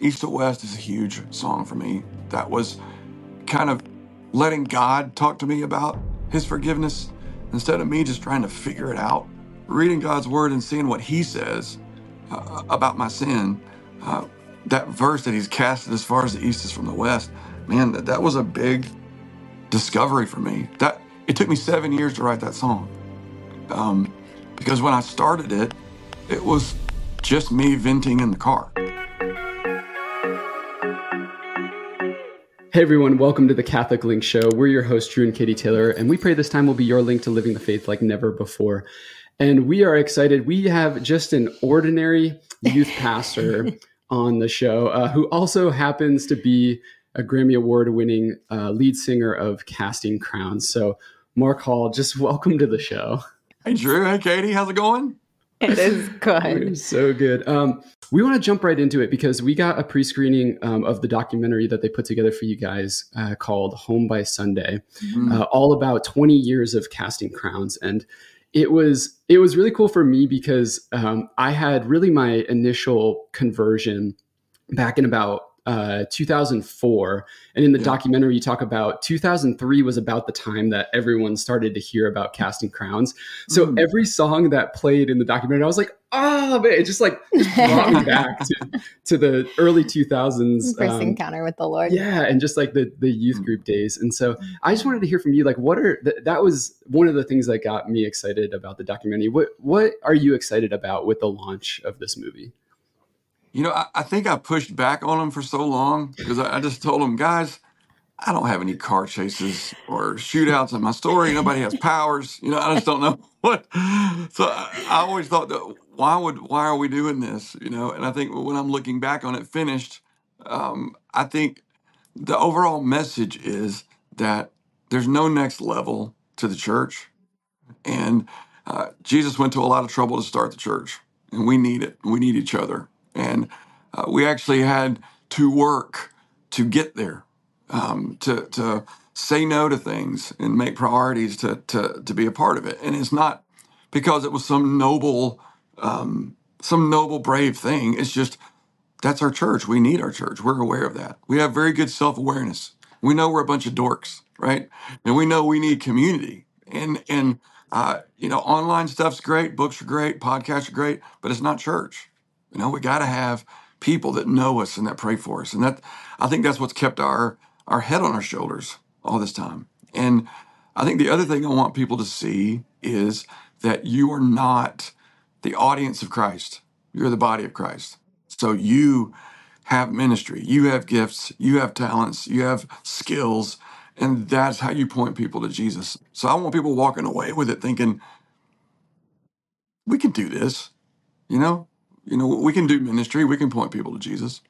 East to West is a huge song for me. That was kind of letting God talk to me about his forgiveness instead of me just trying to figure it out. Reading God's word and seeing what he says uh, about my sin. Uh, that verse that he's casted as far as the east is from the west, man, that, that was a big discovery for me. That it took me seven years to write that song. Um, because when I started it, it was just me venting in the car. Hey everyone, welcome to the Catholic Link Show. We're your hosts, Drew and Katie Taylor, and we pray this time will be your link to living the faith like never before. And we are excited. We have just an ordinary youth pastor on the show uh, who also happens to be a Grammy Award winning uh, lead singer of Casting Crowns. So, Mark Hall, just welcome to the show. Hey, Drew. Hey, Katie. How's it going? It is good. so good. Um, we want to jump right into it because we got a pre-screening um, of the documentary that they put together for you guys uh, called Home by Sunday, mm-hmm. uh, all about 20 years of casting crowns, and it was it was really cool for me because um, I had really my initial conversion back in about uh, 2004. And in the yeah. documentary, you talk about 2003 was about the time that everyone started to hear about casting crowns. So mm. every song that played in the documentary, I was like, oh man, it just like just brought me back to, to the early 2000s. First um, encounter with the Lord. Yeah. And just like the, the youth mm. group days. And so I just wanted to hear from you, like, what are, th- that was one of the things that got me excited about the documentary. What, what are you excited about with the launch of this movie? You know, I, I think I pushed back on them for so long because I, I just told them, guys, I don't have any car chases or shootouts in my story. Nobody has powers. You know, I just don't know what. So I, I always thought that why would why are we doing this? You know, and I think when I'm looking back on it finished, um, I think the overall message is that there's no next level to the church, and uh, Jesus went to a lot of trouble to start the church, and we need it. We need each other, and uh, we actually had to work to get there, um, to to say no to things and make priorities to to to be a part of it. And it's not because it was some noble, um, some noble, brave thing. It's just that's our church. We need our church. We're aware of that. We have very good self awareness. We know we're a bunch of dorks, right? And we know we need community. And and uh, you know, online stuff's great, books are great, podcasts are great, but it's not church. You know, we got to have people that know us and that pray for us. And that I think that's what's kept our our head on our shoulders all this time. And I think the other thing I want people to see is that you are not the audience of Christ. You're the body of Christ. So you have ministry, you have gifts, you have talents, you have skills, and that's how you point people to Jesus. So I want people walking away with it thinking, we can do this. You know, you know, we can do ministry, we can point people to Jesus.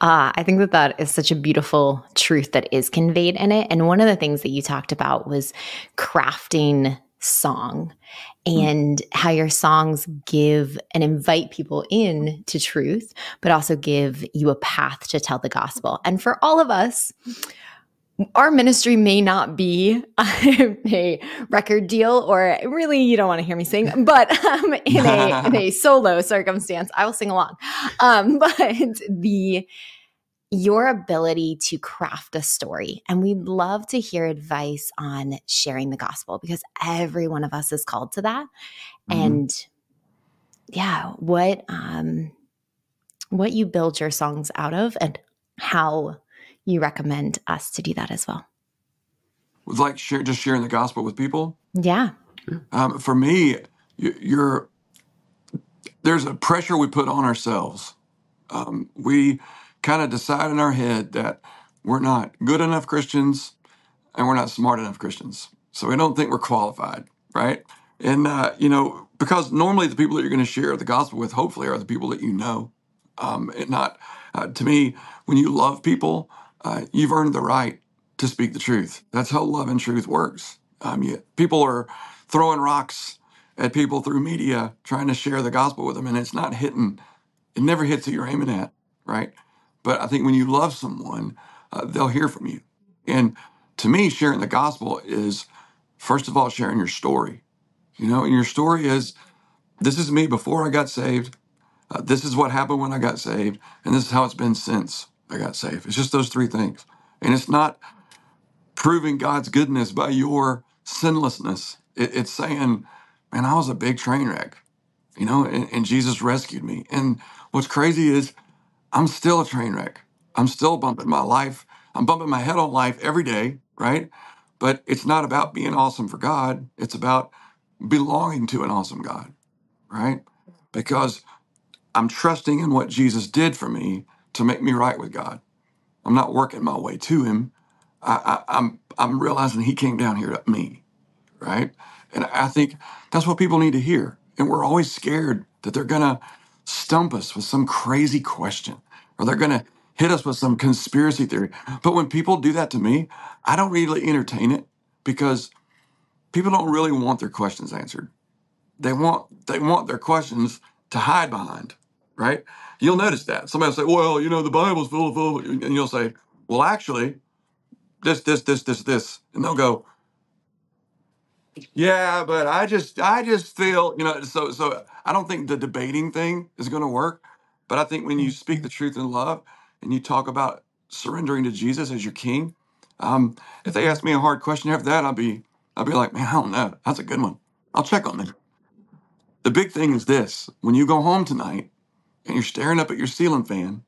Uh, I think that that is such a beautiful truth that is conveyed in it. And one of the things that you talked about was crafting song hmm. and how your songs give and invite people in to truth, but also give you a path to tell the gospel. And for all of us, our ministry may not be a record deal or really you don't want to hear me sing but um, in, a, in a solo circumstance i will sing along um, but the your ability to craft a story and we'd love to hear advice on sharing the gospel because every one of us is called to that mm-hmm. and yeah what um what you build your songs out of and how you recommend us to do that as well. Like share, just sharing the gospel with people. Yeah. Um, for me, you're there's a pressure we put on ourselves. Um, we kind of decide in our head that we're not good enough Christians and we're not smart enough Christians. So we don't think we're qualified, right? And, uh, you know, because normally the people that you're going to share the gospel with, hopefully, are the people that you know. Um, and not, uh, to me, when you love people, uh, you've earned the right to speak the truth. That's how love and truth works. Um, you, people are throwing rocks at people through media trying to share the gospel with them, and it's not hitting. It never hits who you're aiming at, right? But I think when you love someone, uh, they'll hear from you. And to me, sharing the gospel is first of all sharing your story. You know, and your story is this is me before I got saved. Uh, this is what happened when I got saved, and this is how it's been since I got saved. It's just those three things. And it's not proving God's goodness by your sinlessness. It, it's saying, man, I was a big train wreck, you know, and, and Jesus rescued me. And what's crazy is I'm still a train wreck. I'm still bumping my life. I'm bumping my head on life every day, right? But it's not about being awesome for God. It's about belonging to an awesome God, right? Because I'm trusting in what Jesus did for me to make me right with God. I'm not working my way to Him. I, I, I'm I'm realizing He came down here to me, right? And I think that's what people need to hear. And we're always scared that they're gonna stump us with some crazy question or they're gonna hit us with some conspiracy theory. But when people do that to me, I don't really entertain it because people don't really want their questions answered. They want they want their questions to hide behind, right? You'll notice that. Somebody will say, Well, you know, the Bible's full of full of-" and you'll say, Well, actually, this, this, this, this, this. And they'll go, Yeah, but I just I just feel, you know, so so I don't think the debating thing is gonna work. But I think when you speak the truth in love and you talk about surrendering to Jesus as your king, um, if they ask me a hard question after that, I'll be I'll be like, man, I don't know. That's a good one. I'll check on that. The big thing is this: when you go home tonight and you're staring up at your ceiling fan,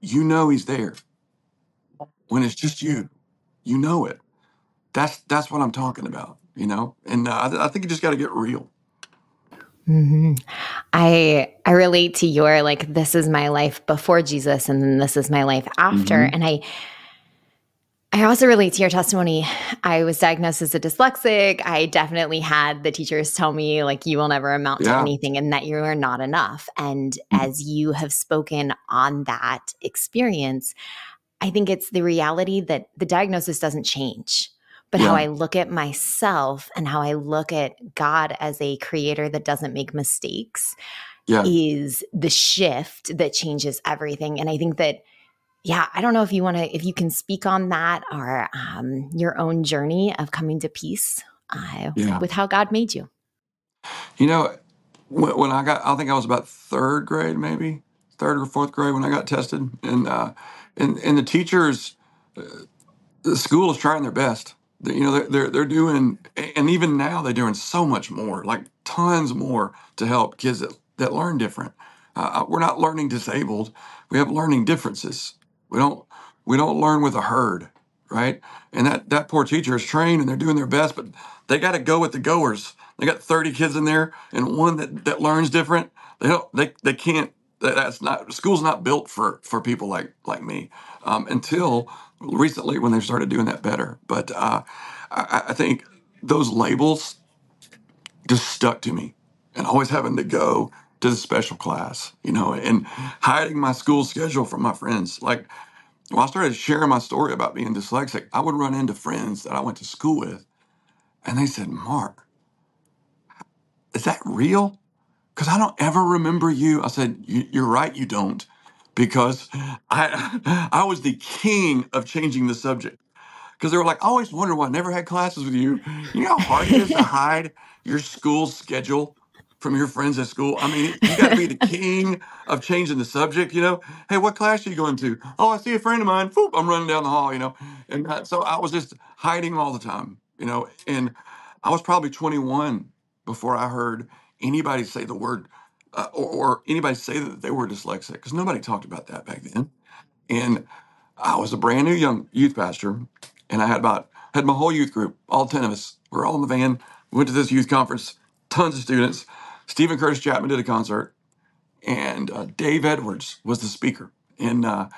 you know he's there. When it's just you, you know it. That's that's what I'm talking about, you know. And uh, I, I think you just got to get real. hmm I I relate to your like this is my life before Jesus and then this is my life after hmm and I I also relate to your testimony. I was diagnosed as a dyslexic. I definitely had the teachers tell me like you will never amount to anything and that you are not enough. And Mhm. as you have spoken on that experience, I think it's the reality that the diagnosis doesn't change. But how I look at myself and how I look at God as a creator that doesn't make mistakes Yeah. is the shift that changes everything. And I think that, yeah, I don't know if you want to, if you can speak on that or um, your own journey of coming to peace uh, Yeah. with how God made you. You know, when, when I got, I think I was about third grade, maybe third or fourth grade when I got tested, and uh, and and the teachers, the school is trying their best. They- You know, they're they're, they're doing, and even now they're doing so much more, like tons more to help kids that, that learn different. Uh, we're not learning disabled; we have learning differences. We don't we don't learn with a herd, right? And that that poor teacher is trained and they're doing their best, but they got to go with the goers. They got 30 kids in there and one that, that learns different. They don't they they can't that- that's not school's not built for for people like like me um, until recently when they started doing that better. But uh, I, I think those labels just stuck to me and always having to go to the special class, you know, and hiding my school schedule from my friends. Like when I started sharing my story about being dyslexic, I would run into friends that I went to school with and they said, Mark, is that real? Because I don't ever remember you. I said, "You- You're right, you don't. Because I, I was the king of changing the subject. Because they were like, I always wonder why I never had classes with you. You know how hard it is to hide your school schedule from your friends at school? I mean, you got to be the king of changing the subject, you know? Hey, what class are you going to? Oh, I see a friend of mine. Boop, I'm running down the hall, you know? And uh, so I was just hiding all the time, you know? And I was probably 21 before I heard anybody say the word uh, or, or anybody say that they were dyslexic because nobody talked about that back then. And I was a brand new young youth pastor, and I had about had my whole youth group, all ten of us. We were all in the van. We went to this youth conference, tons of students. Steven Curtis Chapman did a concert, and uh, Dave Edwards was the speaker. And uh,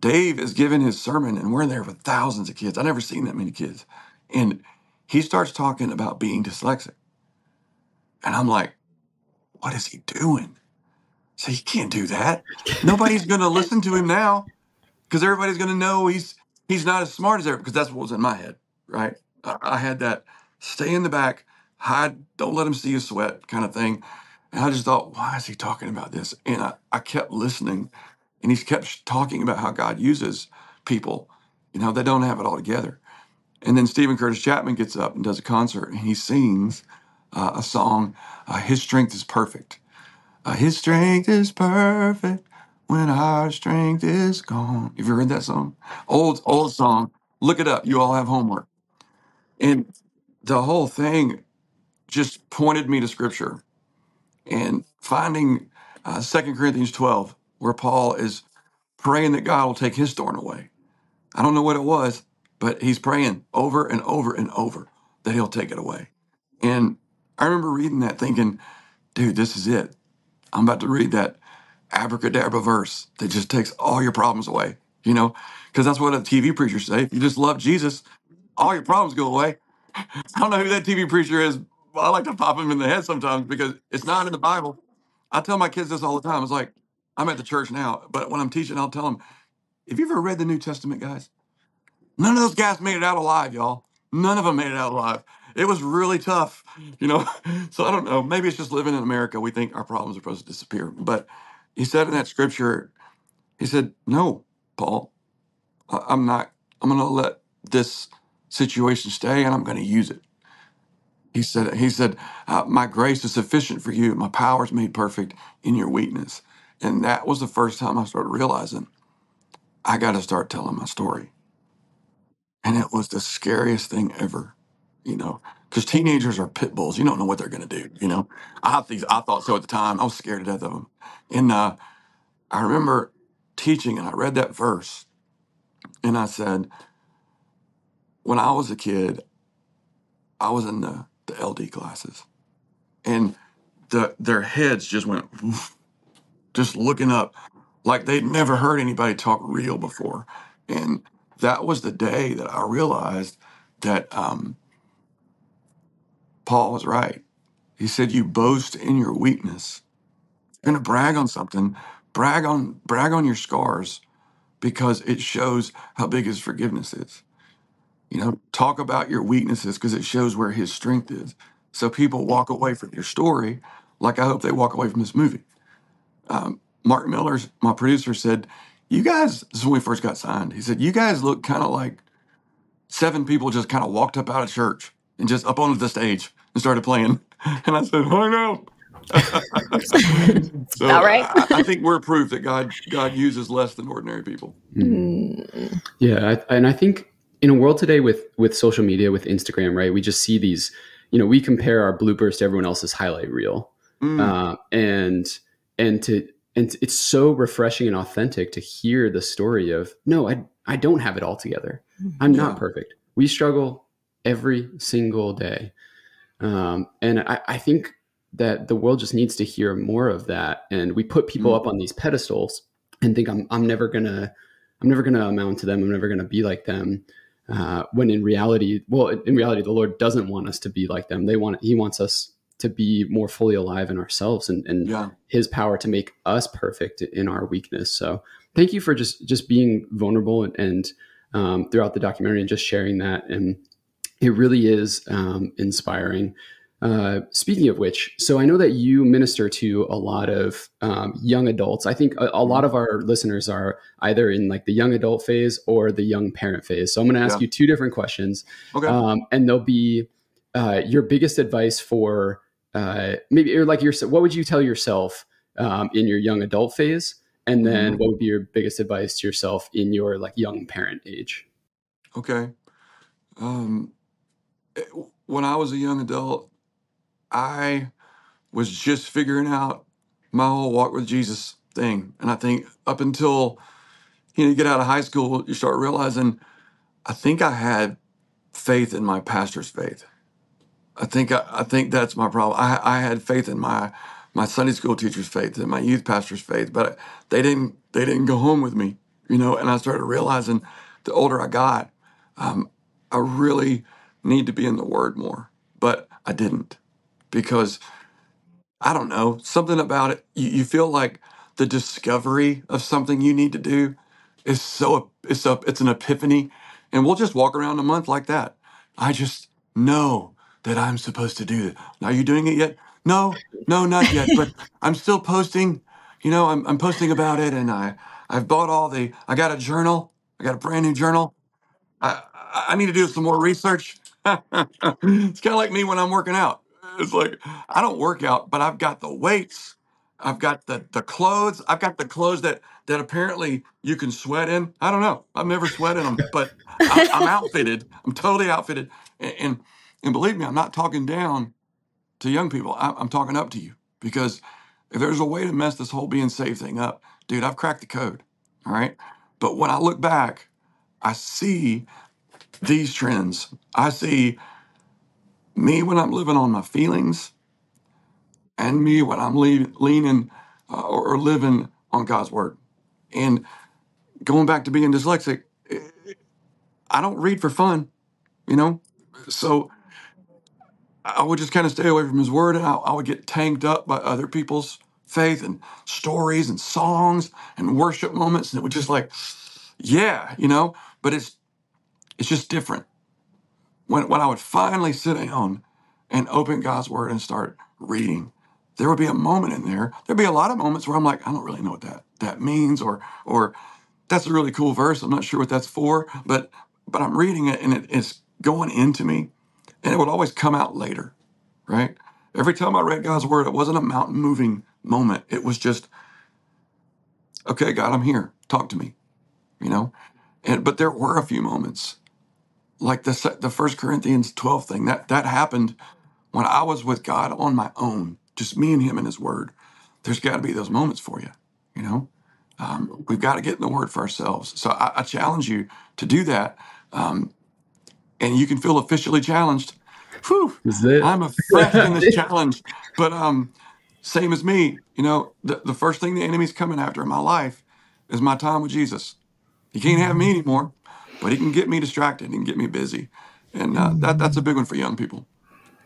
Dave is giving his sermon, and we're there with thousands of kids. I never seen that many kids, and he starts talking about being dyslexic, and I'm like, "What is he doing?" So he can't do that. Nobody's going to listen to him now because everybody's going to know he's he's not as smart as everybody. Because that's what was in my head, right? I, I had that stay in the back, hide, don't let him see you sweat kind of thing. And I just thought, why is he talking about this? And I, I kept listening, and he's kept talking about how God uses people, you know, they don't have it all together. And then Steven Curtis Chapman gets up and does a concert, and he sings uh, a song, uh, "His Strength is Perfect." Uh, His strength is perfect when our strength is gone. Have you heard that song? Old, old song. Look it up. You all have homework. And the whole thing just pointed me to scripture and finding uh, 2 Corinthians 12, where Paul is praying that God will take his thorn away. I don't know what it was, but he's praying over and over and over that he'll take it away. And I remember reading that thinking, dude, this is it. I'm about to read that abracadabra verse that just takes all your problems away, you know, because that's what a TV preacher say. If you just love Jesus, all your problems go away. I don't know who that TV preacher is. I like to pop him in the head sometimes because it's not in the Bible. I tell my kids this all the time. It's like I'm at the church now, but when I'm teaching, I'll tell them, "Have you ever read the New Testament, guys? None of those guys made it out alive, y'all. None of them made it out alive. It was really tough, you know. So I don't know. Maybe it's just living in America. We think our problems are supposed to disappear. But he said in that scripture, he said, "No, Paul, I'm not. I'm going to let this situation stay, and I'm going to use it." He said, "He said, uh, my grace is sufficient for you. My power is made perfect in your weakness." And that was the first time I started realizing I got to start telling my story. And it was the scariest thing ever, you know, because teenagers are pit bulls. You don't know what they're going to do, you know. I I thought so at the time. I was scared to death of them. And uh, I remember teaching, and I read that verse, and I said, when I was a kid, I was in the, the LD classes, and the their heads just went, just looking up, like they'd never heard anybody talk real before, and that was the day that I realized that um, Paul was right. He said, "You boast in your weakness. You're going to brag on something. Brag on brag on your scars, because it shows how big His forgiveness is. You know, talk about your weaknesses because it shows where His strength is. So people walk away from your story, like I hope they walk away from this movie. Um, Mark Miller's my producer said, "You guys." This is when we first got signed. He said, "You guys look kind of like seven people just kind of walked up out of church and just up onto the stage and started playing." And I said, "I know." so about right. I, I think we're proof that God God uses less than ordinary people. Mm. Yeah, I, and I think in a world today with with social media, with Instagram, right? We just see these. You know, we compare our bloopers to everyone else's highlight reel, Mm, uh, and and to and it's so refreshing and authentic to hear the story of no, I I don't have it all together. I'm Yeah. not perfect. We struggle every single day, um, and I, I think that the world just needs to hear more of that. And we put people Mm. up on these pedestals and think I'm I'm never gonna I'm never gonna amount to them. I'm never gonna be like them. Uh, when in reality, well, in reality, the Lord doesn't want us to be like them. They want He wants us to be more fully alive in ourselves and, and yeah, His power to make us perfect in our weakness. So thank you for just just being vulnerable and, and um, throughout the documentary and just sharing that. And it really is um, inspiring. Uh, speaking of which, so I know that you minister to a lot of um, young adults. I think a, a lot of our listeners are either in like the young adult phase or the young parent phase. So I'm going to ask Yeah. you two different questions, okay, um, and they'll be uh, your biggest advice for uh, maybe or like your what would you tell yourself um, in your young adult phase, and then Mhm. what would be your biggest advice to yourself in your like young parent age? okay. Um, eh, when I was a young adult, I was just figuring out my whole walk with Jesus thing, and I think up until you know you get out of high school, you start realizing I think I had faith in my pastor's faith. I think I, I think that's my problem. I, I had faith in my my Sunday school teacher's faith and my youth pastor's faith, but they didn't they didn't go home with me, you know. And I started realizing the older I got, um, I really need to be in the Word more, but I didn't because I don't know something about it. You, you feel like the discovery of something you need to do is so it's a it's an epiphany, and we'll just walk around a month like that. I just know that I'm supposed to do it. Are you doing it yet? No, no, not yet. But I'm still posting. You know, I'm I'm posting about it, and I I've bought all the. I got a journal. I got a brand new journal. I I I need to do some more research. it's kind of like me when I'm working out. It's like I don't work out, but I've got the weights I've got the the clothes. I've got the clothes that that apparently you can sweat in. I don't know. I've never sweat in them, but I'm, I'm outfitted. I'm totally outfitted. And, and and believe me, I'm not talking down to young people. I'm, I'm talking up to you because if there's a way to mess this whole being saved thing up, dude, I've cracked the code. All right. But when I look back, I see these trends. I see me when I'm living on my feelings and me when I'm le- leaning uh, or, or living on God's word. And going back to being dyslexic, I don't read for fun, you know? So I would just kind of stay away from his word and I, I would get tanked up by other people's faith and stories and songs and worship moments. And it would just like, yeah, you know, but it's it's just different. When when I would finally sit down and open God's word and start reading, there would be a moment in there. There'd be a lot of moments where I'm like, I don't really know what that that means, or or that's a really cool verse. I'm not sure what that's for, but but I'm reading it and it, it's going into me, and it would always come out later, right? Every time I read God's word, it wasn't a mountain moving moment. It was just, okay, God, I'm here. Talk to me, you know. And but there were a few moments, like the the First Corinthians 12 thing that that happened when I was with God on my own, just me and Him and His Word. There's got to be those moments for you, you know. Um, we've got to get in the Word for ourselves. So I, I challenge you to do that, um, and you can feel officially challenged. Whew, I'm afresh in this challenge, but um, same as me, you know, the, the first thing the enemy's coming after in my life is my time with Jesus. He can't have me anymore, but he can get me distracted and get me busy, and uh, that that's a big one for young people.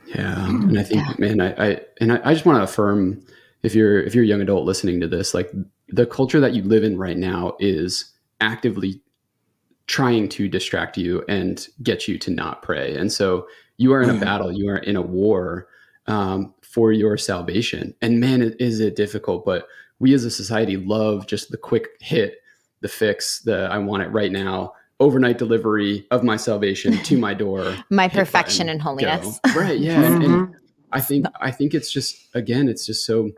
Yeah, and I think, man, I, I and I, I just want to affirm if you're if you're a young adult listening to this, like the culture that you live in right now is actively trying to distract you and get you to not pray, and so you are in a battle, you are in a war um, for your salvation, and man, it- is it difficult? But we as a society love just the quick hit, the fix, the I want it right now. Overnight delivery of my salvation to my door. My perfection and holiness. go. Right. Yeah. And, and Mhm. I think I think it's just again, it's just so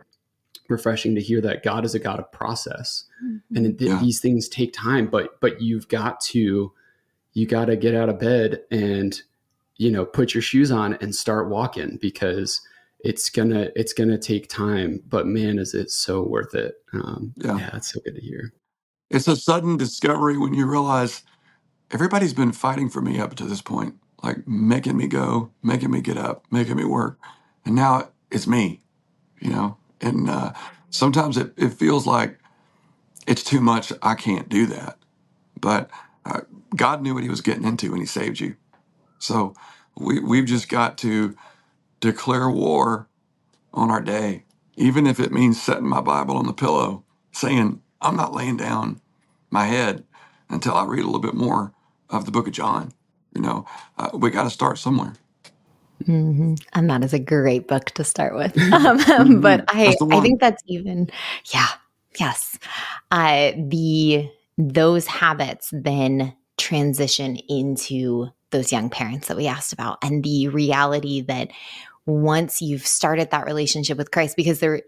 refreshing to hear that God is a God of process, and it, Yeah. these things take time. But but you've got to you got to get out of bed and you know put your shoes on and start walking because it's gonna it's gonna take time. But man, is it so worth it? Um, Yeah. yeah, it's so good to hear. It's a sudden discovery when you realize everybody's been fighting for me up to this point, like making me go, making me get up, making me work, and now it's me, you know. And uh, sometimes it, it feels like it's too much. I can't do that, but uh, God knew what He was getting into when He saved you. So we we've just got to declare war on our day, even if it means setting my Bible on the pillow, saying I'm not laying down my head until I read a little bit more of the Book of John. You know, uh, we got to start somewhere. hmm And that is a great book to start with. Um, but I, I think that's even, yeah, yes. Uh, the those habits then transition into those young parents that we asked about, and the reality that once you've started that relationship with Christ, because they're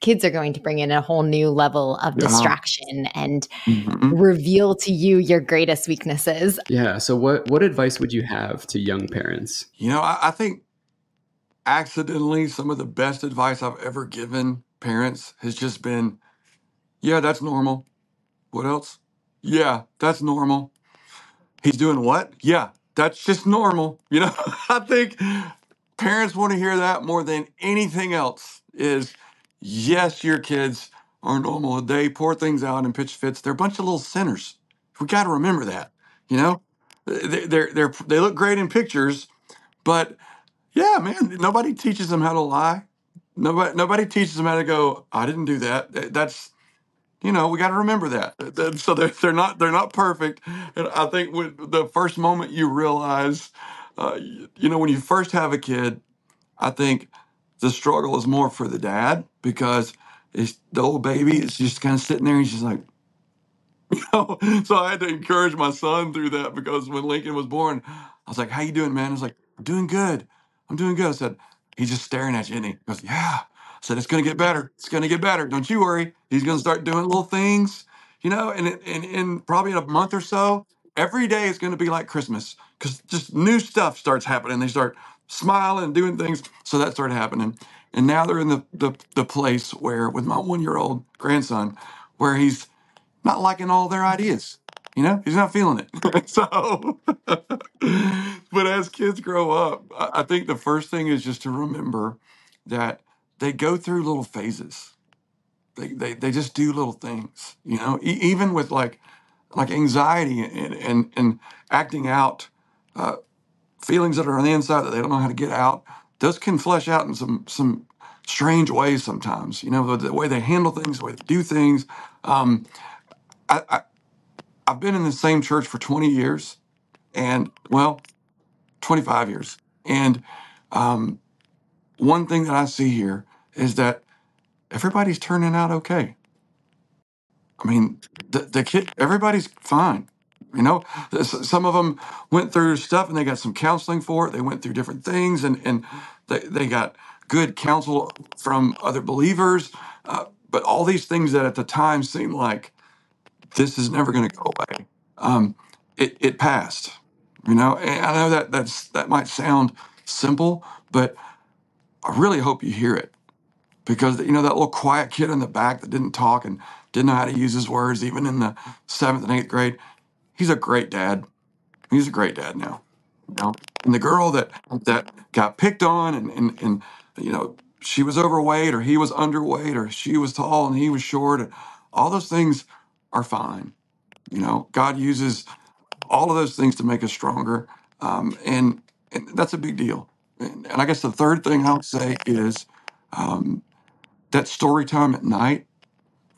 kids are going to bring in a whole new level of Yeah. distraction and Mhm. reveal to you your greatest weaknesses. Yeah. So what what advice would you have to young parents? You know, I, I think accidentally some of the best advice I've ever given parents has just been, yeah, that's normal. What else? Yeah, that's normal. He's doing what? Yeah, that's just normal. You know, I think parents want to hear that more than anything else is yes, your kids are normal. They pour things out and pitch fits. They're a bunch of little sinners. We got to remember that, you know? They, they're, they're, they look great in pictures, but yeah, man, nobody teaches them how to lie. Nobody, nobody teaches them how to go, I didn't do that. That- That's, you know, we got to remember that. So they're, they're not they're not perfect. And I think when the first moment you realize, uh, you know, when you first have a kid, I think the struggle is more for the dad because it's the old baby is just kind of sitting there and he's just like, you know. So I had to encourage my son through that because when Lincoln was born, I was like, "How you doing, man?" Was like, "I'm doing good. I'm doing good." I said, "He's just staring at you, and he goes, yeah." I said, It's to get better. It's to get better. Don't you worry. He's to start doing little things, you know, and in, in probably in a month or so, every day is to be like Christmas because just new stuff starts happening. They start smiling and doing things. So that started happening. And now they're in the, the, the place where, with my one year old grandson, where he's not liking all their ideas. You know, he's not feeling it. so, but as kids grow up, I think the first thing is just to remember that they go through little phases. They, they, they just do little things, you know, e- even with like like anxiety and, and, and acting out uh, feelings that are on the inside that they don't know how to get out. Those can flesh out in some some strange ways sometimes. You know, the, the way they handle things, the way they do things. Um, I, I I've been in the same church for 20 years, and well, 25 years. And um, one thing that I see here is that everybody's turning out okay. I mean, the, the kid, everybody's fine. You know, some of them went through stuff and they got some counseling for it. They went through different things and, and they, they got good counsel from other believers. Uh, but all these things that at the time seemed like this is never going to go away, um, it, it passed. You know, and I know that that's that might sound simple, but I really hope you hear it because you know that little quiet kid in the back that didn't talk and didn't know how to use his words even in the seventh and eighth grade he's a great dad. He's a great dad now you know? And the girl that that got picked on and and, and you know she was overweight or he was underweight or she was tall and he was short and all those things are fine you know? God uses all of those things to make us stronger um, and, and that's a big deal. And, and i guess the third thing i would say is um, that story time at night,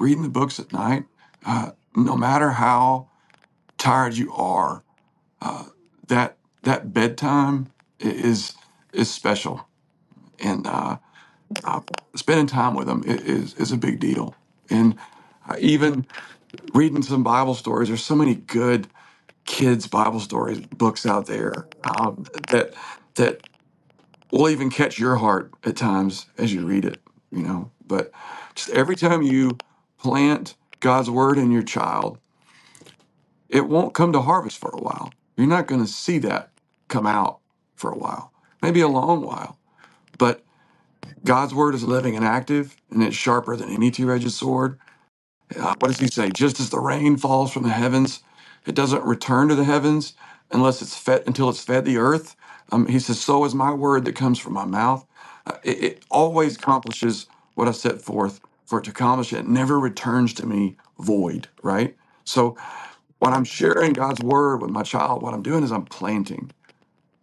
reading the books at night, uh, no matter how tired you are, uh, that that bedtime is is special, and uh, uh, spending time with them is is a big deal. And uh, even reading some Bible stories, there's so many good kids Bible stories books out there um, that that will even catch your heart at times as you read it, you know. But just every time you plant God's word in your child, it won't come to harvest for a while. You're not going to see that come out for a while, maybe a long while. But God's word is living and active, and it's sharper than any two edged sword. Uh, what does he say? Just as the rain falls from the heavens, it doesn't return to the heavens unless it's fed until it's fed the earth. Um, he says, "So is my word that comes from my mouth. Uh, it, it always accomplishes what I set forth for it to accomplish. It never returns to me void. Right. So when I'm sharing God's word with my child, what I'm doing is I'm planting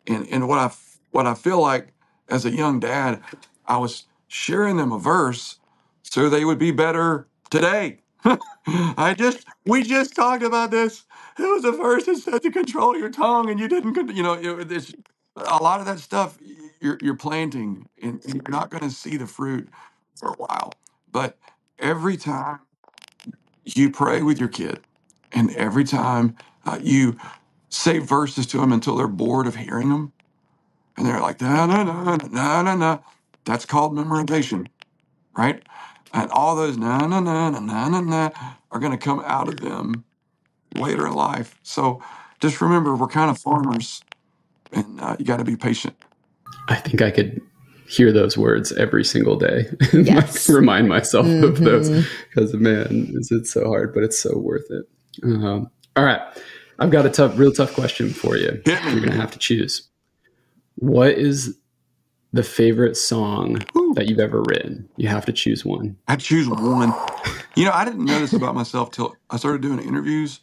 and and what I what I feel like as a young dad, I was sharing them a verse so they would be better today. I just we just talked about this. It was a verse that said to control your tongue, and you didn't. You know, it, it's a lot of that stuff. You're you're planting, and you're not going to see the fruit for a while. But every time you pray with your kid, and every time uh, you say verses to them until they're bored of hearing them and they're like, no, no, no, no, no, no. That's called memorization, right? And all those na na na na na na na are going to come out of them later in life. So just remember, we're kind of farmers, and uh, you got to be patient. I think I could hear those words every single day and like Yes. remind myself of those because man, is it so hard, but it's so worth it. Um, all right, I've got a tough, real tough question for you. You're gonna have to choose. What is the favorite song Woo. that you've ever written? You have to choose one. I choose one. You know, I didn't know this about myself till I started doing interviews.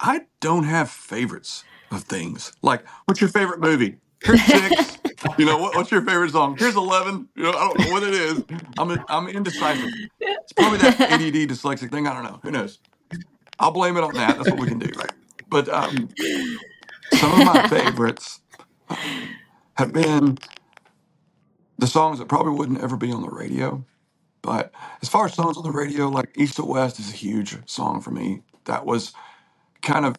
I don't have favorites of things. Like, what's your favorite movie? Here's six. you know, what, what's your favorite song? Here's eleven. You know, I don't know what it is. I'm I'm indecisive. It's probably that ADD dyslexic thing. I don't know. Who knows? I'll blame it on that. That's what we can do? But um, some of my favorites um, have been the songs that probably wouldn't ever be on the radio. But as far as songs on the radio, like East to West is a huge song for me. That was kind of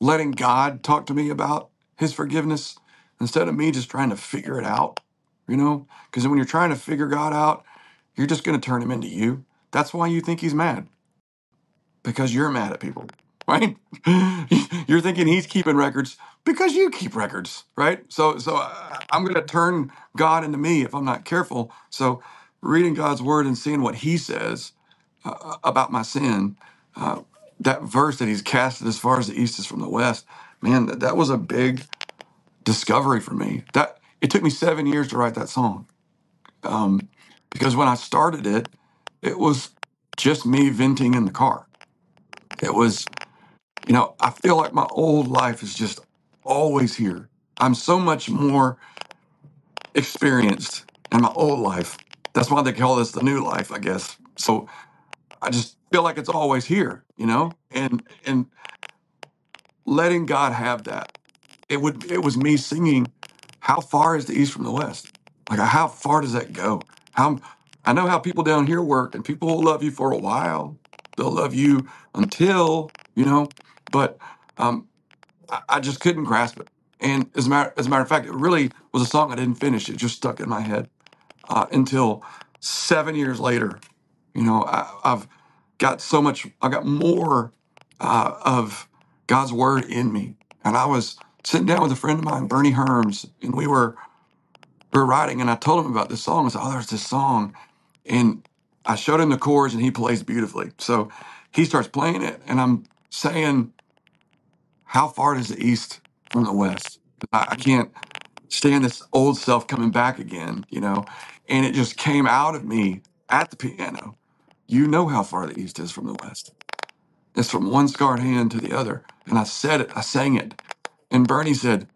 letting God talk to me about his forgiveness instead of me just trying to figure it out, you know? Because when you're trying to figure God out, you're just going to turn him into you. That's why you think he's mad because you're mad at people, right? you're thinking he's keeping records because you keep records, right? So, so I- I'm going to turn God into me if I'm not careful. So, reading God's word and seeing what He says uh, about my sin, uh, that verse that He's casted as far as the east is from the west, man, that, that was a big discovery for me. That it took me seven years to write that song um, because when I started it, it was just me venting in the car. It was, you know, I feel like my old life is just always here. I'm so much more experienced in my old life. That's why they call this the new life, I guess. So I just feel like it's always here, you know, and and letting God have that. It would it was me singing, "How far is the east from the west?" Like how far does that go? How I know how people down here work, and people will love you for a while. They'll love you until you know, but um, I, just couldn't grasp it. And as a matter as a matter of fact, it really was a song I didn't finish. It just stuck in my head uh, until seven years later. You know, I, I've got so much. I got more uh, of God's word in me, and I was sitting down with a friend of mine, Bernie Herms, and we were we were writing, and I told him about this song. I said, "Oh, there's this song," and I showed him the chords, and he plays beautifully. So he starts playing it, and I'm saying, "How far does the east from the west?" I, I can't stand this old self coming back again, you know. And it just came out of me at the piano. You know how far the east is from the west. It's from one scarred hand to the other. And I said it, I sang it. And Bernie said,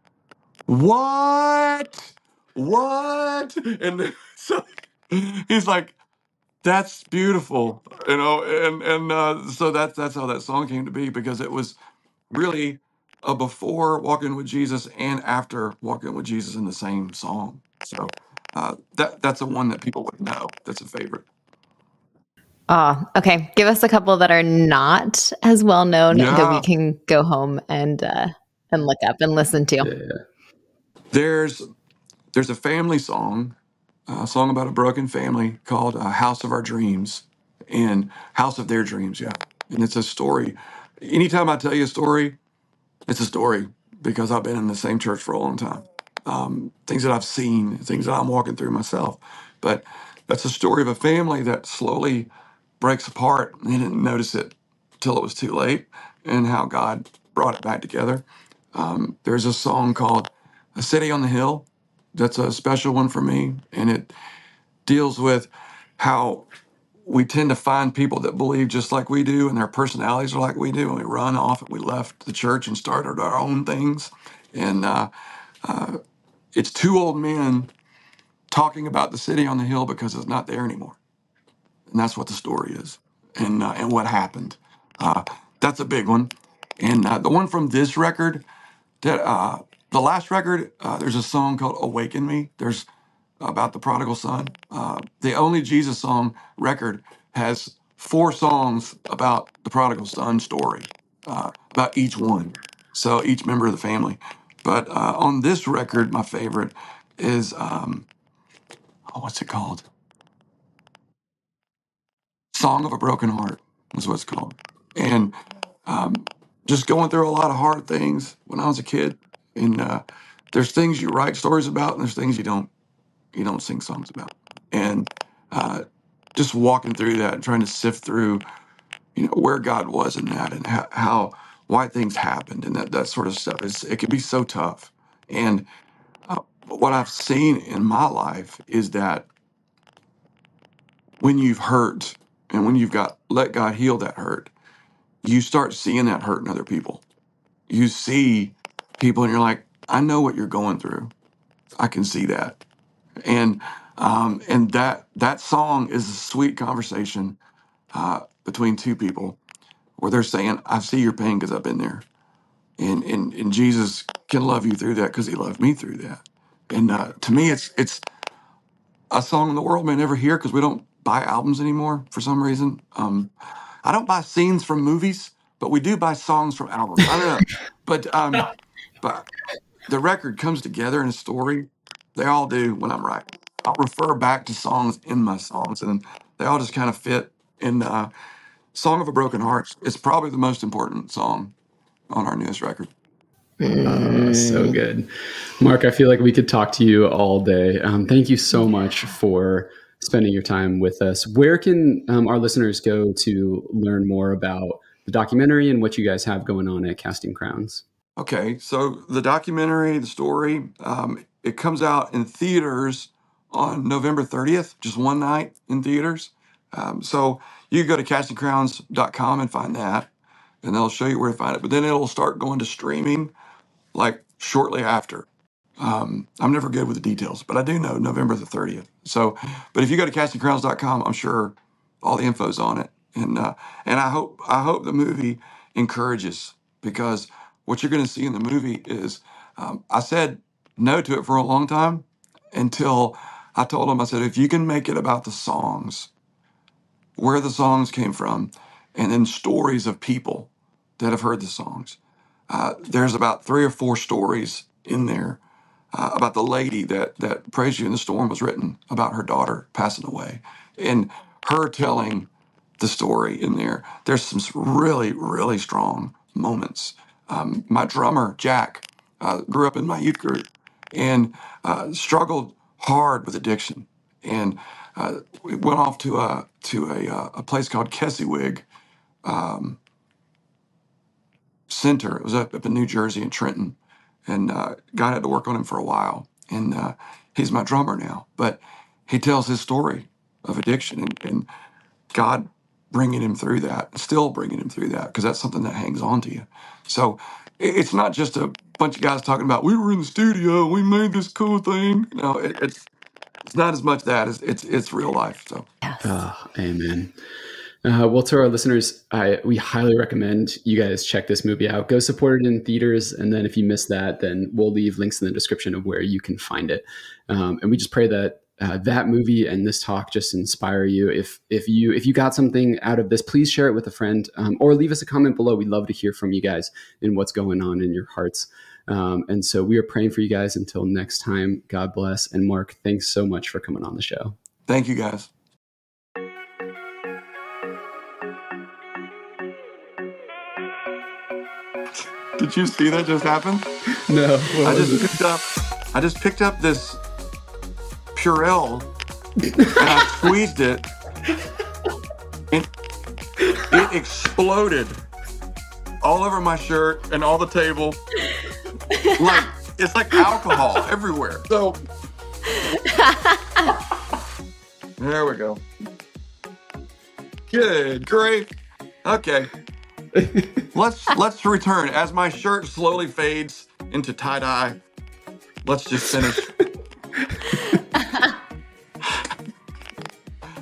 What? What? And so he's like, That's beautiful, you know, and and uh, so that's that's how that song came to be because it was really a before walking with Jesus and after walking with Jesus in the same song. So uh, that that's the one that people would know. That's a favorite. Oh, okay. Give us a couple that are not as well known that we Yeah, can go home and uh, and look up and listen to. Yeah. there's there's a family song, a song about a broken family called uh, "House of Our Dreams" and "House of Their Dreams." Yeah, and it's a story. Anytime I tell you a story, it's a story because I've been in the same church for a long time. Um, things that I've seen, things that I'm walking through myself. But that's a story of a family that slowly breaks apart. They didn't notice it till it was too late, and how God brought it back together. Um, there's a song called "A City on the Hill." That's a special one for me, and it deals with how we tend to find people that believe just like we do and their personalities are like we do and we run off and we left the church and started our own things. And uh, uh, it's two old men talking about the city on the hill because it's not there anymore. And that's what the story is and uh, and what happened. Uh, that's a big one. And uh, the one from this record that uh, the last record uh, there's a song called awaken me there's about the prodigal son. Uh, the only Jesus song record has four songs about the prodigal son story, uh, about each one. So each member of the family. But uh, on this record, my favorite is um, oh, what's it called? Song of a Broken Heart is what it's called. And um, just going through a lot of hard things when I was a kid. And uh, there's things you write stories about, and there's things you don't you don't sing songs about. And uh, just walking through that and trying to sift through, you know, where God was in that and how, how why things happened and that that sort of stuff. It's, it can be so tough. And uh, what I've seen in my life is that when you've hurt and when you've got let God heal that hurt, you start seeing that hurt in other people. You see people and you're like, I know what you're going through. I can see that. And um, and that that song is a sweet conversation uh, between two people where they're saying, "I see your pain because I've been there," and and and Jesus can love you through that because He loved me through that. And uh, to me, it's it's a song in the world may never hear because we don't buy albums anymore for some reason. Um, I don't buy scenes from movies, but we do buy songs from albums. I don't know, but um, but the record comes together in a story. They all do when I'm writing. I'll refer back to songs in my songs, and they all just kind of fit. In uh, "Song of a Broken Heart," it's probably the most important song on our newest record. Oh, so good. Mark, I feel like we could talk to you all day. Um, thank you so much for spending your time with us. Where can um, our listeners go to learn more about the documentary and what you guys have going on at Casting Crowns? Okay, so the documentary, the story, um, it comes out in theaters on November 30th, just one night in theaters. Um, so you go to castingcrowns.com and find that, and they'll show you where to find it. But then it'll start going to streaming like shortly after. Um, I'm never good with the details, but I do know November the 30th. So, but if you go to castingcrowns.com, I'm sure all the info's on it. And uh, and I hope I hope the movie encourages because what you're going to see in the movie is um, I said no to it for a long time until I told him I said if you can make it about the songs, where the songs came from, and then stories of people that have heard the songs. Uh, there's about three or four stories in there uh, about the lady that that praise you in the storm was written about her daughter passing away and her telling the story in there there's some really really strong moments um, my drummer jack uh, grew up in my youth group and uh, struggled hard with addiction and uh, we went off to a to a, uh, a place called Keswick um, Center. It was up, up in New Jersey in Trenton, and uh, God had to work on him for a while. And uh, he's my drummer now, but he tells his story of addiction and, and God bringing him through that, still bringing him through that, because that's something that hangs on to you. So it's not just a bunch of guys talking about we were in the studio, we made this cool thing. No, it, it's it's not as much that as it's it's real life. So, yes. oh, amen. Uh, well, to our listeners, I, we highly recommend you guys check this movie out. Go support it in theaters, and then if you miss that, then we'll leave links in the description of where you can find it. Um, and we just pray that uh, that movie and this talk just inspire you. If if you if you got something out of this, please share it with a friend um, or leave us a comment below. We'd love to hear from you guys and what's going on in your hearts. Um, and so we are praying for you guys until next time. God bless. And Mark, thanks so much for coming on the show. Thank you, guys. Did you see that just happen? No. I just picked up. I just picked up this Purell and I squeezed it, and it exploded all over my shirt and all the table. Like it's like alcohol everywhere. So there we go. Good, great. Okay. let's let's return as my shirt slowly fades into tie dye. Let's just finish.